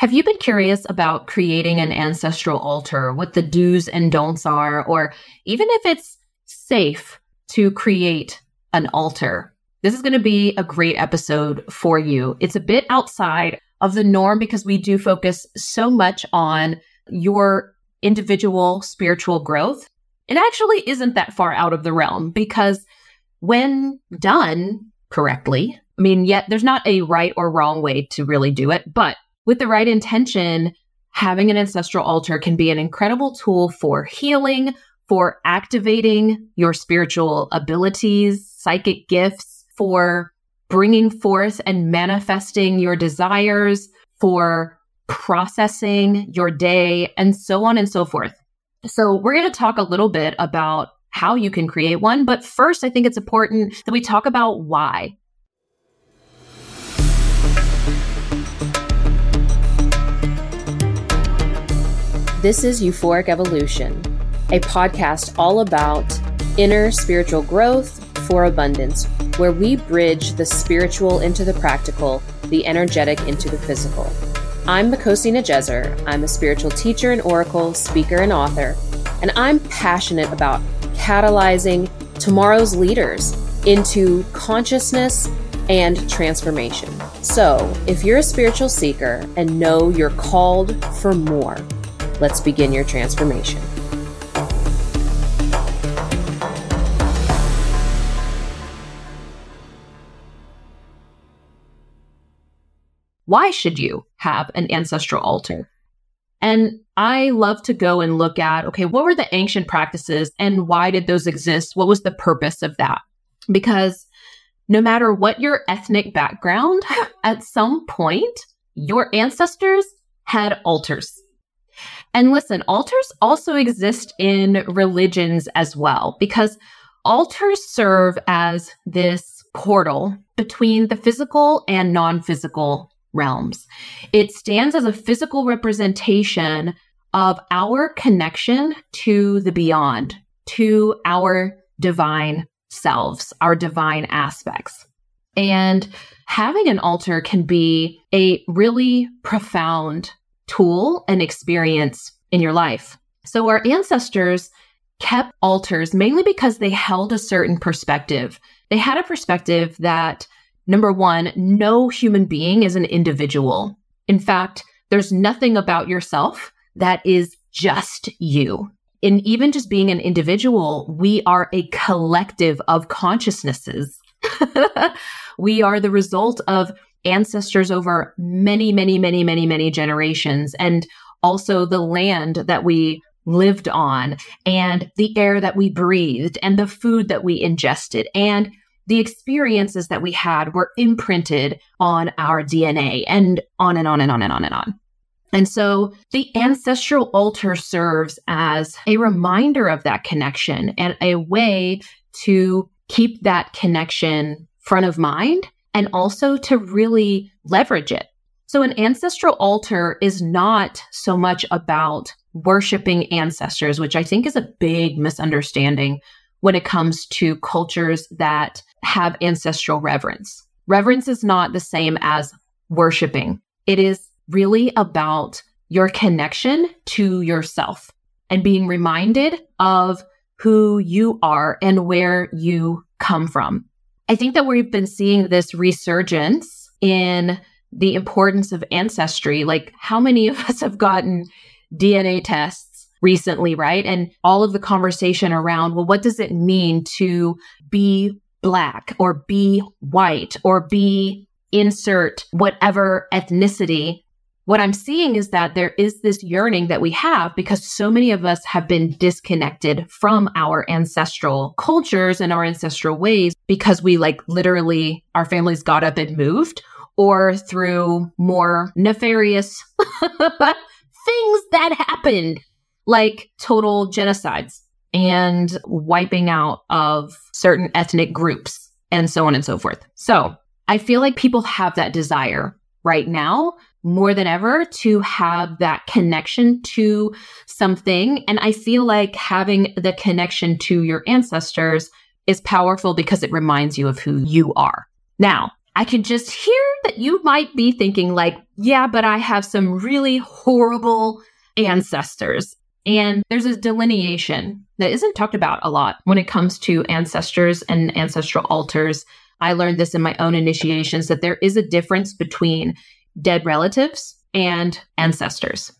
Have you been curious about creating an ancestral altar, what the do's and don'ts are, or even if it's safe to create an altar? This is going to be a great episode for you. It's a bit outside of the norm because we do focus so much on your individual spiritual growth. It actually isn't that far out of the realm because when done correctly, I mean, yet there's not a right or wrong way to really do it, but with the right intention, having an ancestral altar can be an incredible tool for healing, for activating your spiritual abilities, psychic gifts, for bringing forth and manifesting your desires, for processing your day, and so on and so forth. So, we're going to talk a little bit about how you can create one. But first, I think it's important that we talk about why. This is Euphoric Evolution, a podcast all about inner spiritual growth for abundance, where we bridge the spiritual into the practical, the energetic into the physical. I'm Makhosi Nejeser. I'm a spiritual teacher and oracle, speaker, and author, and I'm passionate about catalyzing tomorrow's leaders into consciousness and transformation. So, if you're a spiritual seeker and know you're called for more, Let's begin your transformation. Why should you have an ancestral altar? And I love to go and look at okay, what were the ancient practices and why did those exist? What was the purpose of that? Because no matter what your ethnic background, at some point, your ancestors had altars. And listen, altars also exist in religions as well, because altars serve as this portal between the physical and non physical realms. It stands as a physical representation of our connection to the beyond, to our divine selves, our divine aspects. And having an altar can be a really profound tool and experience in your life. So our ancestors kept altars mainly because they held a certain perspective. They had a perspective that number one, no human being is an individual. In fact, there's nothing about yourself that is just you. In even just being an individual, we are a collective of consciousnesses. we are the result of ancestors over many, many, many, many, many generations, and also the land that we lived on, and the air that we breathed, and the food that we ingested, and the experiences that we had were imprinted on our DNA, and on and on and on and on and on. And so the ancestral altar serves as a reminder of that connection and a way to keep that connection front of mind and also to really leverage it. So, an ancestral altar is not so much about worshiping ancestors, which I think is a big misunderstanding when it comes to cultures that have ancestral reverence. Reverence is not the same as worshiping, it is really about your connection to yourself and being reminded of who you are and where you come from. I think that we've been seeing this resurgence in the importance of ancestry. Like, how many of us have gotten DNA tests recently, right? And all of the conversation around, well, what does it mean to be black or be white or be insert whatever ethnicity what I'm seeing is that there is this yearning that we have because so many of us have been disconnected from our ancestral cultures and our ancestral ways because we like literally our families got up and moved or through more nefarious things that happened like total genocides and wiping out of certain ethnic groups and so on and so forth. So I feel like people have that desire right now more than ever to have that connection to something. And I feel like having the connection to your ancestors is powerful because it reminds you of who you are. Now, I can just hear that you might be thinking, like, yeah, but I have some really horrible ancestors. And there's this delineation that isn't talked about a lot when it comes to ancestors and ancestral altars. I learned this in my own initiations that there is a difference between dead relatives and ancestors.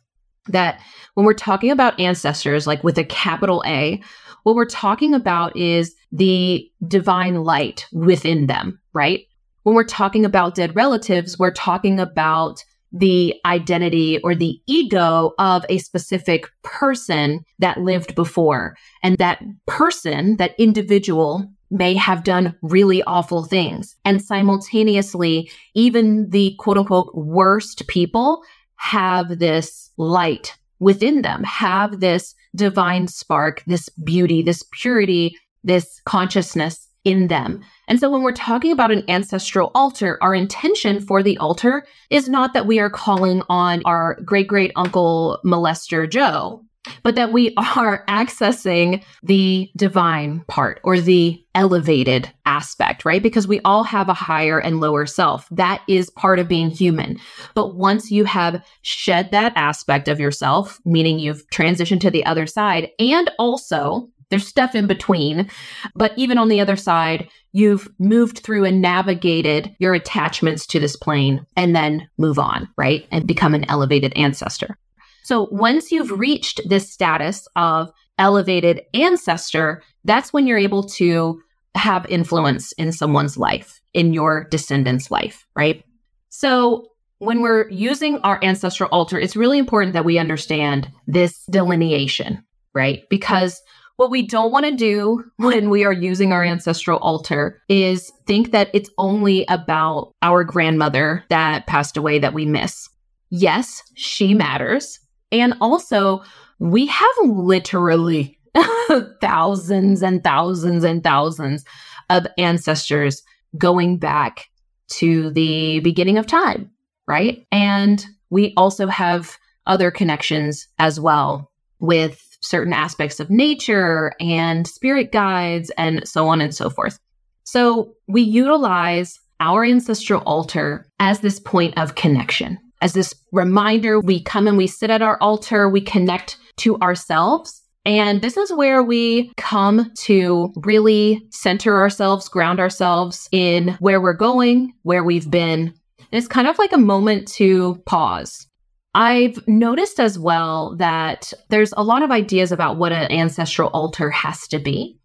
That when we're talking about ancestors, like with a capital A, what we're talking about is the divine light within them, right? When we're talking about dead relatives, we're talking about the identity or the ego of a specific person that lived before. And that person, that individual, may have done really awful things. And simultaneously, even the quote unquote worst people have this light within them, have this divine spark, this beauty, this purity, this consciousness in them. And so when we're talking about an ancestral altar, our intention for the altar is not that we are calling on our great great uncle molester Joe, but that we are accessing the divine part or the elevated aspect, right? Because we all have a higher and lower self. That is part of being human. But once you have shed that aspect of yourself, meaning you've transitioned to the other side, and also there's stuff in between, but even on the other side, you've moved through and navigated your attachments to this plane and then move on, right? And become an elevated ancestor. So once you've reached this status of elevated ancestor, that's when you're able to have influence in someone's life, in your descendant's life, right? So when we're using our ancestral altar, it's really important that we understand this delineation, right? Because what we don't want to do when we are using our ancestral altar is think that it's only about our grandmother that passed away that we miss. Yes, she matters. And also, we have literally thousands and thousands and thousands of ancestors going back to the beginning of time, right? And we also have other connections as well with certain aspects of nature and spirit guides and so on and so forth. So we utilize our ancestral altar as this point of connection as this reminder. We come and we sit at our altar, we connect to ourselves. And this is where we come to really center ourselves, ground ourselves in where we're going, where we've been. And it's kind of like a moment to pause. I've noticed as well that there's a lot of ideas about what an ancestral altar has to be.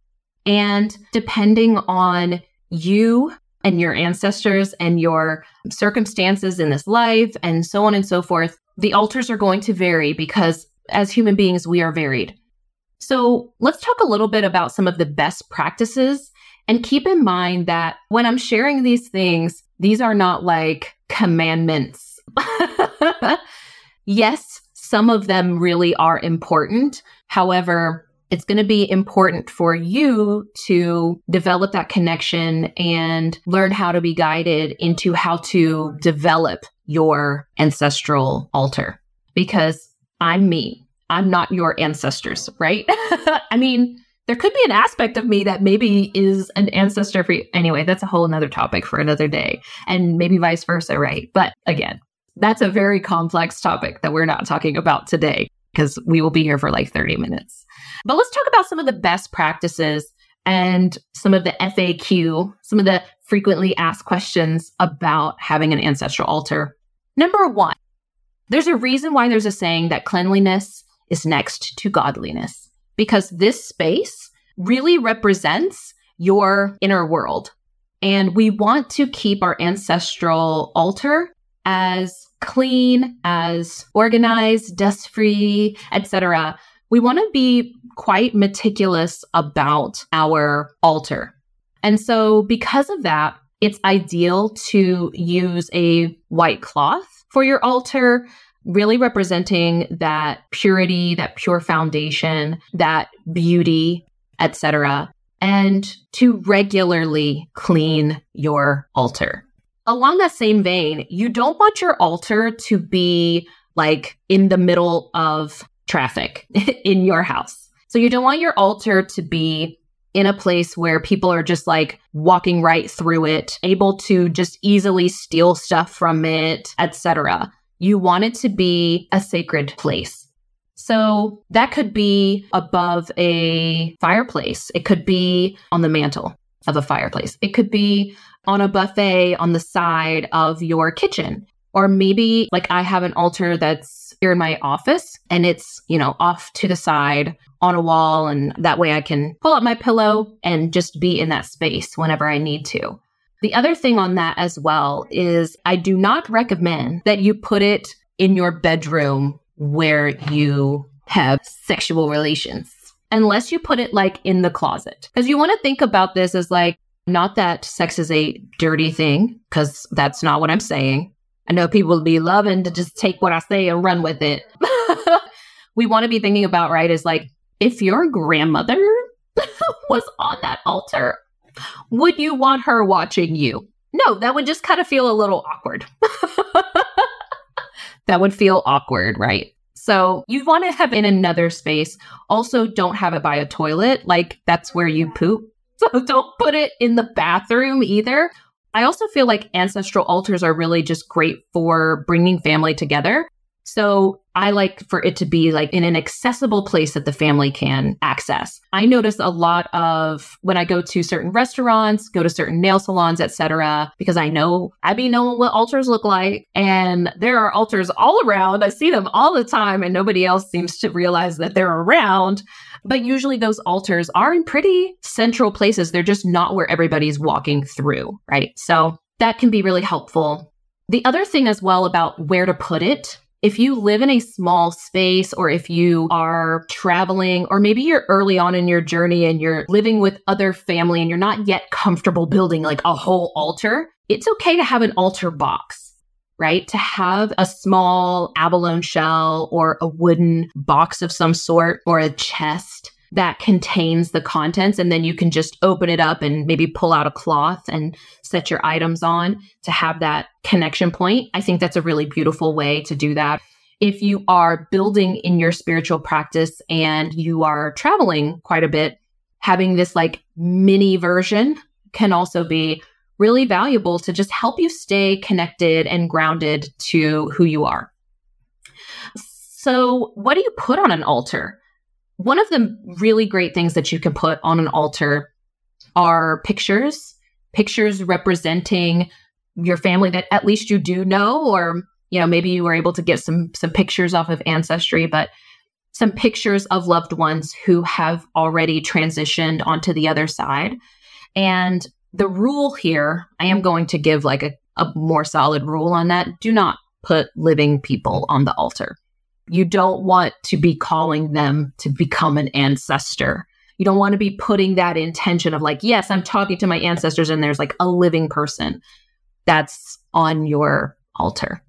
And depending on you and your ancestors and your circumstances in this life and so on and so forth, the altars are going to vary because as human beings, we are varied. So let's talk a little bit about some of the best practices and keep in mind that when I'm sharing these things, these are not like commandments. yes, some of them really are important. However, it's going to be important for you to develop that connection and learn how to be guided into how to develop your ancestral altar because I'm me. I'm not your ancestors, right? I mean, there could be an aspect of me that maybe is an ancestor for you. Anyway, that's a whole another topic for another day and maybe vice versa, right? But again, that's a very complex topic that we're not talking about today because we will be here for like 30 minutes. But let's talk about some of the best practices and some of the FAQ, some of the frequently asked questions about having an ancestral altar. Number one, there's a reason why there's a saying that cleanliness is next to godliness, because this space really represents your inner world. And we want to keep our ancestral altar as clean, as organized, dust free, etc. We want to be quite meticulous about our altar. And so, because of that, it's ideal to use a white cloth for your altar, really representing that purity, that pure foundation, that beauty, etc., and to regularly clean your altar. Along that same vein, you don't want your altar to be like in the middle of traffic in your house. So you don't want your altar to be in a place where people are just like walking right through it, able to just easily steal stuff from it, etc. You want it to be a sacred place. So that could be above a fireplace. It could be on the mantle of a fireplace. It could be on a buffet on the side of your kitchen. Or maybe like I have an altar that's here in my office and it's, you know, off to the side on a wall. And that way I can pull up my pillow and just be in that space whenever I need to. The other thing on that as well is I do not recommend that you put it in your bedroom where you have sexual relations unless you put it like in the closet. Because you want to think about this as like, not that sex is a dirty thing, because that's not what I'm saying. I know people will be loving to just take what I say and run with it. we want to be thinking about, right, is like, if your grandmother was on that altar, would you want her watching you? No, that would just kind of feel a little awkward. that would feel awkward, right? So you want to have in another space. Also, don't have it by a toilet. Like that's where you poop. So don't put it in the bathroom either. I also feel like ancestral altars are really just great for bringing family together. So I like for it to be like in an accessible place that the family can access. I notice a lot of when I go to certain restaurants, go to certain nail salons, etc., because I know I be knowing what altars look like, and there are altars all around. I see them all the time, and nobody else seems to realize that they're around. But usually those altars are in pretty central places. They're just not where everybody's walking through, right? So that can be really helpful. The other thing as well about where to put it if you live in a small space or if you are traveling or maybe you're early on in your journey and you're living with other family and you're not yet comfortable building like a whole altar, it's okay to have an altar box, right? To have a small abalone shell or a wooden box of some sort or a chest that contains the contents and then you can just open it up and maybe pull out a cloth and set your items on to have that connection point. I think that's a really beautiful way to do that. If you are building in your spiritual practice and you are traveling quite a bit, having this like mini version can also be really valuable to just help you stay connected and grounded to who you are. So, what do you put on an altar? One of the really great things that you can put on an altar are pictures, pictures representing your family that at least you do know or you know maybe you were able to get some some pictures off of ancestry but some pictures of loved ones who have already transitioned onto the other side and the rule here i am going to give like a, a more solid rule on that do not put living people on the altar you don't want to be calling them to become an ancestor. You don't want to be putting that intention of like, yes, I'm talking to my ancestors and there's like a living person that's on your altar.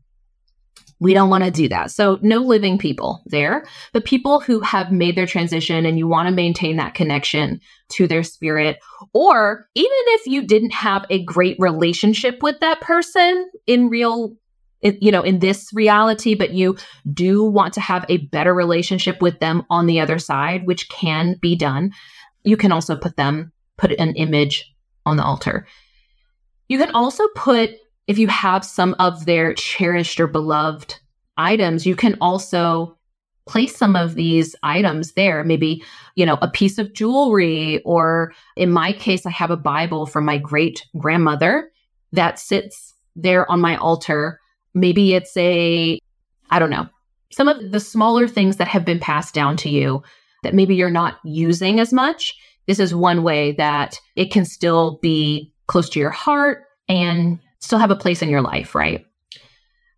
We don't want to do that. So, no living people there, but people who have made their transition and you want to maintain that connection to their spirit. Or even if you didn't have a great relationship with that person in real you know, in this reality, but you do want to have a better relationship with them on the other side, which can be done. You can also put them, put an image on the altar. You can also put, if you have some of their cherished or beloved items, you can also place some of these items there maybe you know a piece of jewelry or in my case i have a bible from my great grandmother that sits there on my altar Maybe it's a, I don't know, some of the smaller things that have been passed down to you that maybe you're not using as much. This is one way that it can still be close to your heart and still have a place in your life, right?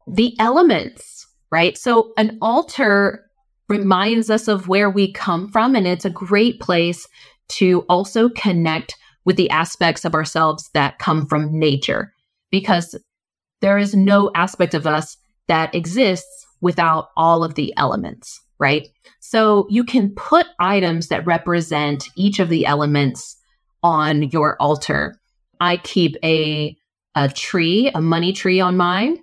The elements, right? So an altar reminds us of where we come from, and it's a great place to also connect with the aspects of ourselves that come from nature because there is no aspect of us that exists without all of the elements, right? So you can put items that represent each of the elements on your altar. I keep a a tree, a money tree on mine.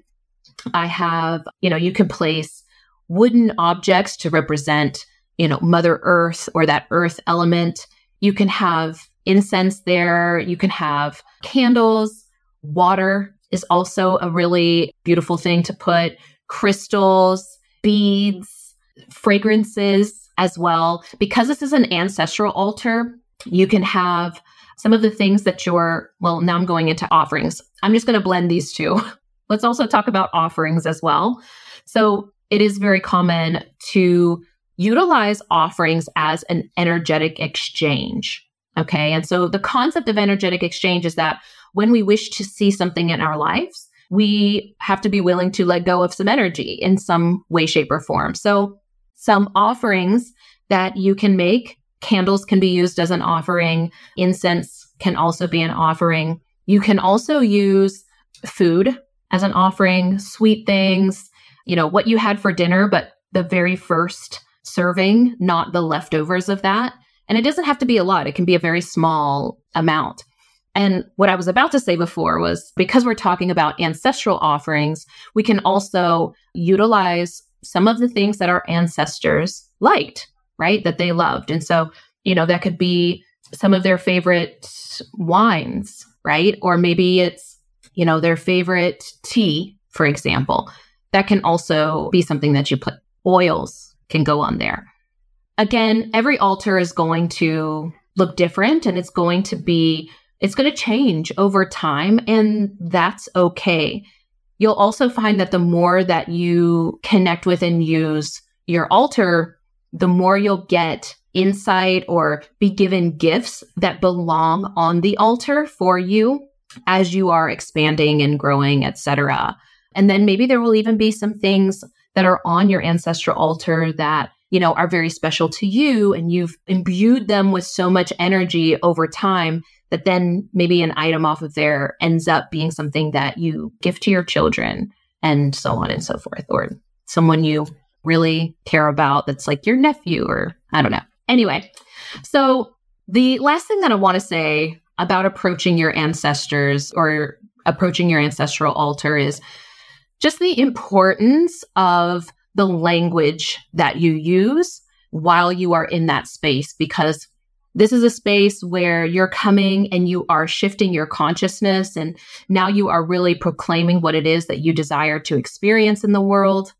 I have, you know, you can place wooden objects to represent, you know, Mother Earth or that earth element. You can have incense there. You can have candles, water is also a really beautiful thing to put, crystals, beads, fragrances as well. Because this is an ancestral altar, you can have some of the things that you're, well, now I'm going into offerings. I'm just going to blend these two. Let's also talk about offerings as well. So it is very common to utilize offerings as an energetic exchange. Okay. And so the concept of energetic exchange is that when we wish to see something in our lives, we have to be willing to let go of some energy in some way, shape, or form. So some offerings that you can make candles can be used as an offering, incense can also be an offering. You can also use food as an offering, sweet things, you know, what you had for dinner, but the very first serving, not the leftovers of that. And it doesn't have to be a lot, it can be a very small amount. And what I was about to say before was because we're talking about ancestral offerings, we can also utilize some of the things that our ancestors liked, right? That they loved. And so, you know, that could be some of their favorite wines, right? Or maybe it's, you know, their favorite tea, for example. That can also be something that you put oils can go on there. Again, every altar is going to look different and it's going to be, it's going to change over time, and that's okay. You'll also find that the more that you connect with and use your altar, the more you'll get insight or be given gifts that belong on the altar for you as you are expanding and growing, etc. And then maybe there will even be some things that are on your ancestral altar that you know are very special to you and you've imbued them with so much energy over time that then maybe an item off of there ends up being something that you give to your children and so on and so forth or someone you really care about that's like your nephew or I don't know. Anyway, so the last thing that I want to say about approaching your ancestors or approaching your ancestral altar is just the importance of the language that you use while you are in that space because this is a space where you're coming and you are shifting your consciousness and now you are really proclaiming what it is that you desire to experience in the world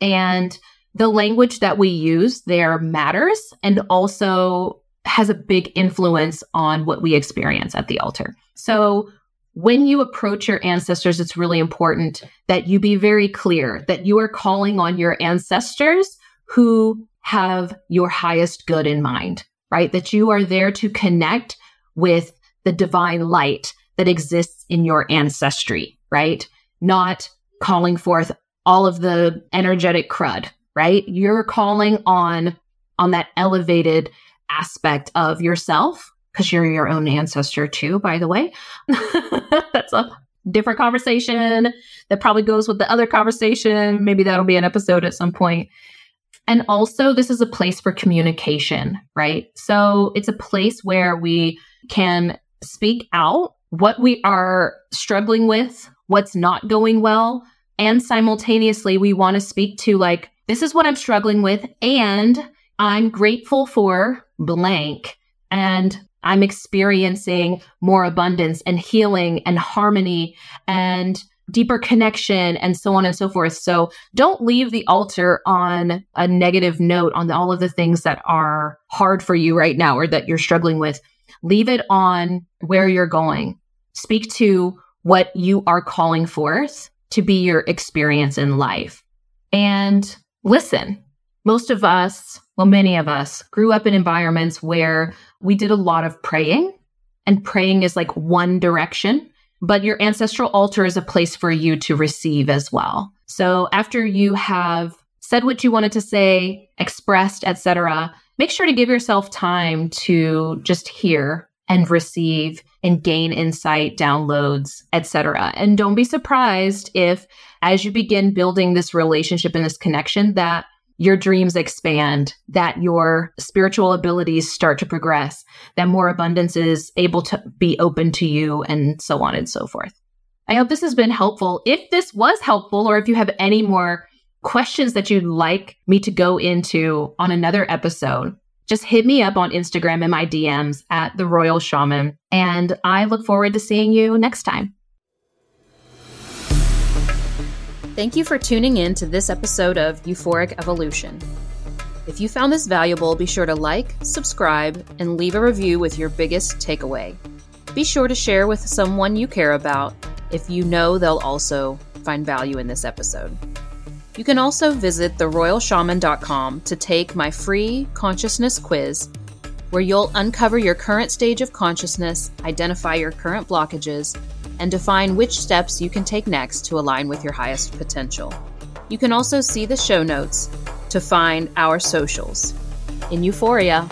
and the language that we use there matters and also has a big influence on what we experience at the altar. So when you approach your ancestors, it's really important that you be very clear that you are calling on your ancestors who have your highest good in mind, right? That you are there to connect with the divine light that exists in your ancestry, right? Not calling forth all of the energetic crud, right? You're calling on on that elevated aspect of yourself because you're your own ancestor too, by the way. That's a different conversation that probably goes with the other conversation. Maybe that'll be an episode at some point. And also, this is a place for communication, right? So it's a place where we can speak out what we are struggling with, what's not going well. And simultaneously, we want to speak to, like, this is what I'm struggling with. And I'm grateful for blank. And I'm experiencing more abundance and healing and harmony and deeper connection and so on and so forth. So don't leave the altar on a negative note on all of the things that are hard for you right now or that you're struggling with. Leave it on where you're going. Speak to what you are calling forth to be your experience in life. And listen, most of us, well, many of us grew up in environments where we did a lot of praying, and praying is like one direction, but your ancestral altar is a place for you to receive as well. So after you have said what you wanted to say, expressed, etc., make sure to give yourself time to just hear and receive and gain insight, downloads, etc. And don't be surprised if as you begin building this relationship and this connection that your dreams expand, that your spiritual abilities start to progress, that more abundance is able to be open to you, and so on and so forth. I hope this has been helpful. If this was helpful, or if you have any more questions that you'd like me to go into on another episode, just hit me up on Instagram in my DMs at the Royal Shaman. And I look forward to seeing you next time. Thank you for tuning in to this episode of Euphoric Evolution. If you found this valuable, be sure to like, subscribe, and leave a review with your biggest takeaway. Be sure to share with someone you care about if you know they'll also find value in this episode. You can also visit theroyalshaman.com to take my free consciousness quiz, where you'll uncover your current stage of consciousness, identify your current blockages, and define which steps you can take next to align with your highest potential. You can also see the show notes to find our socials. In Euphoria,